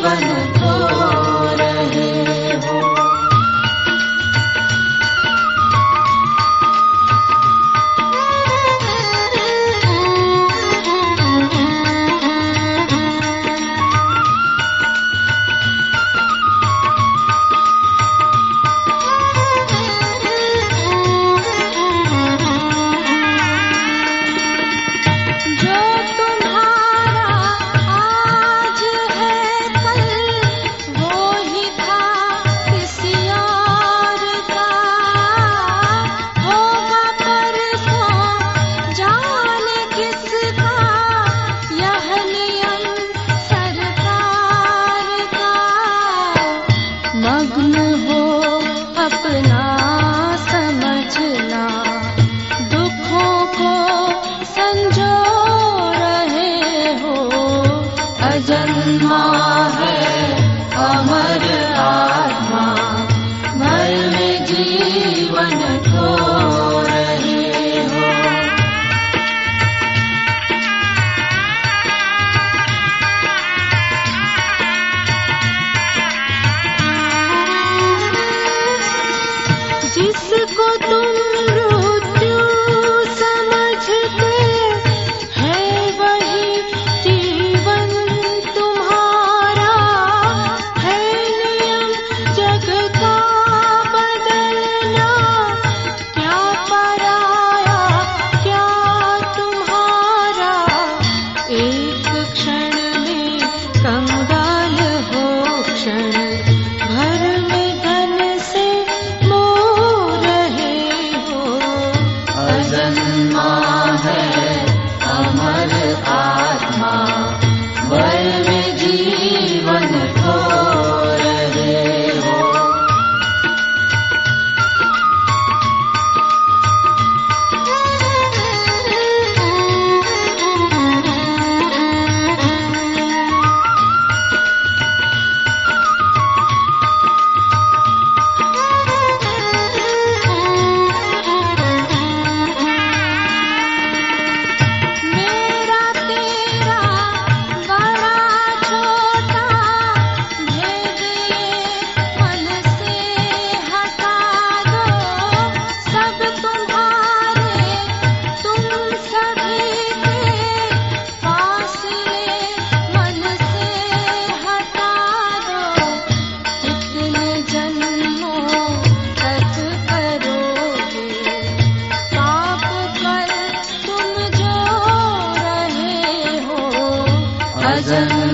Jeevan Oh. present.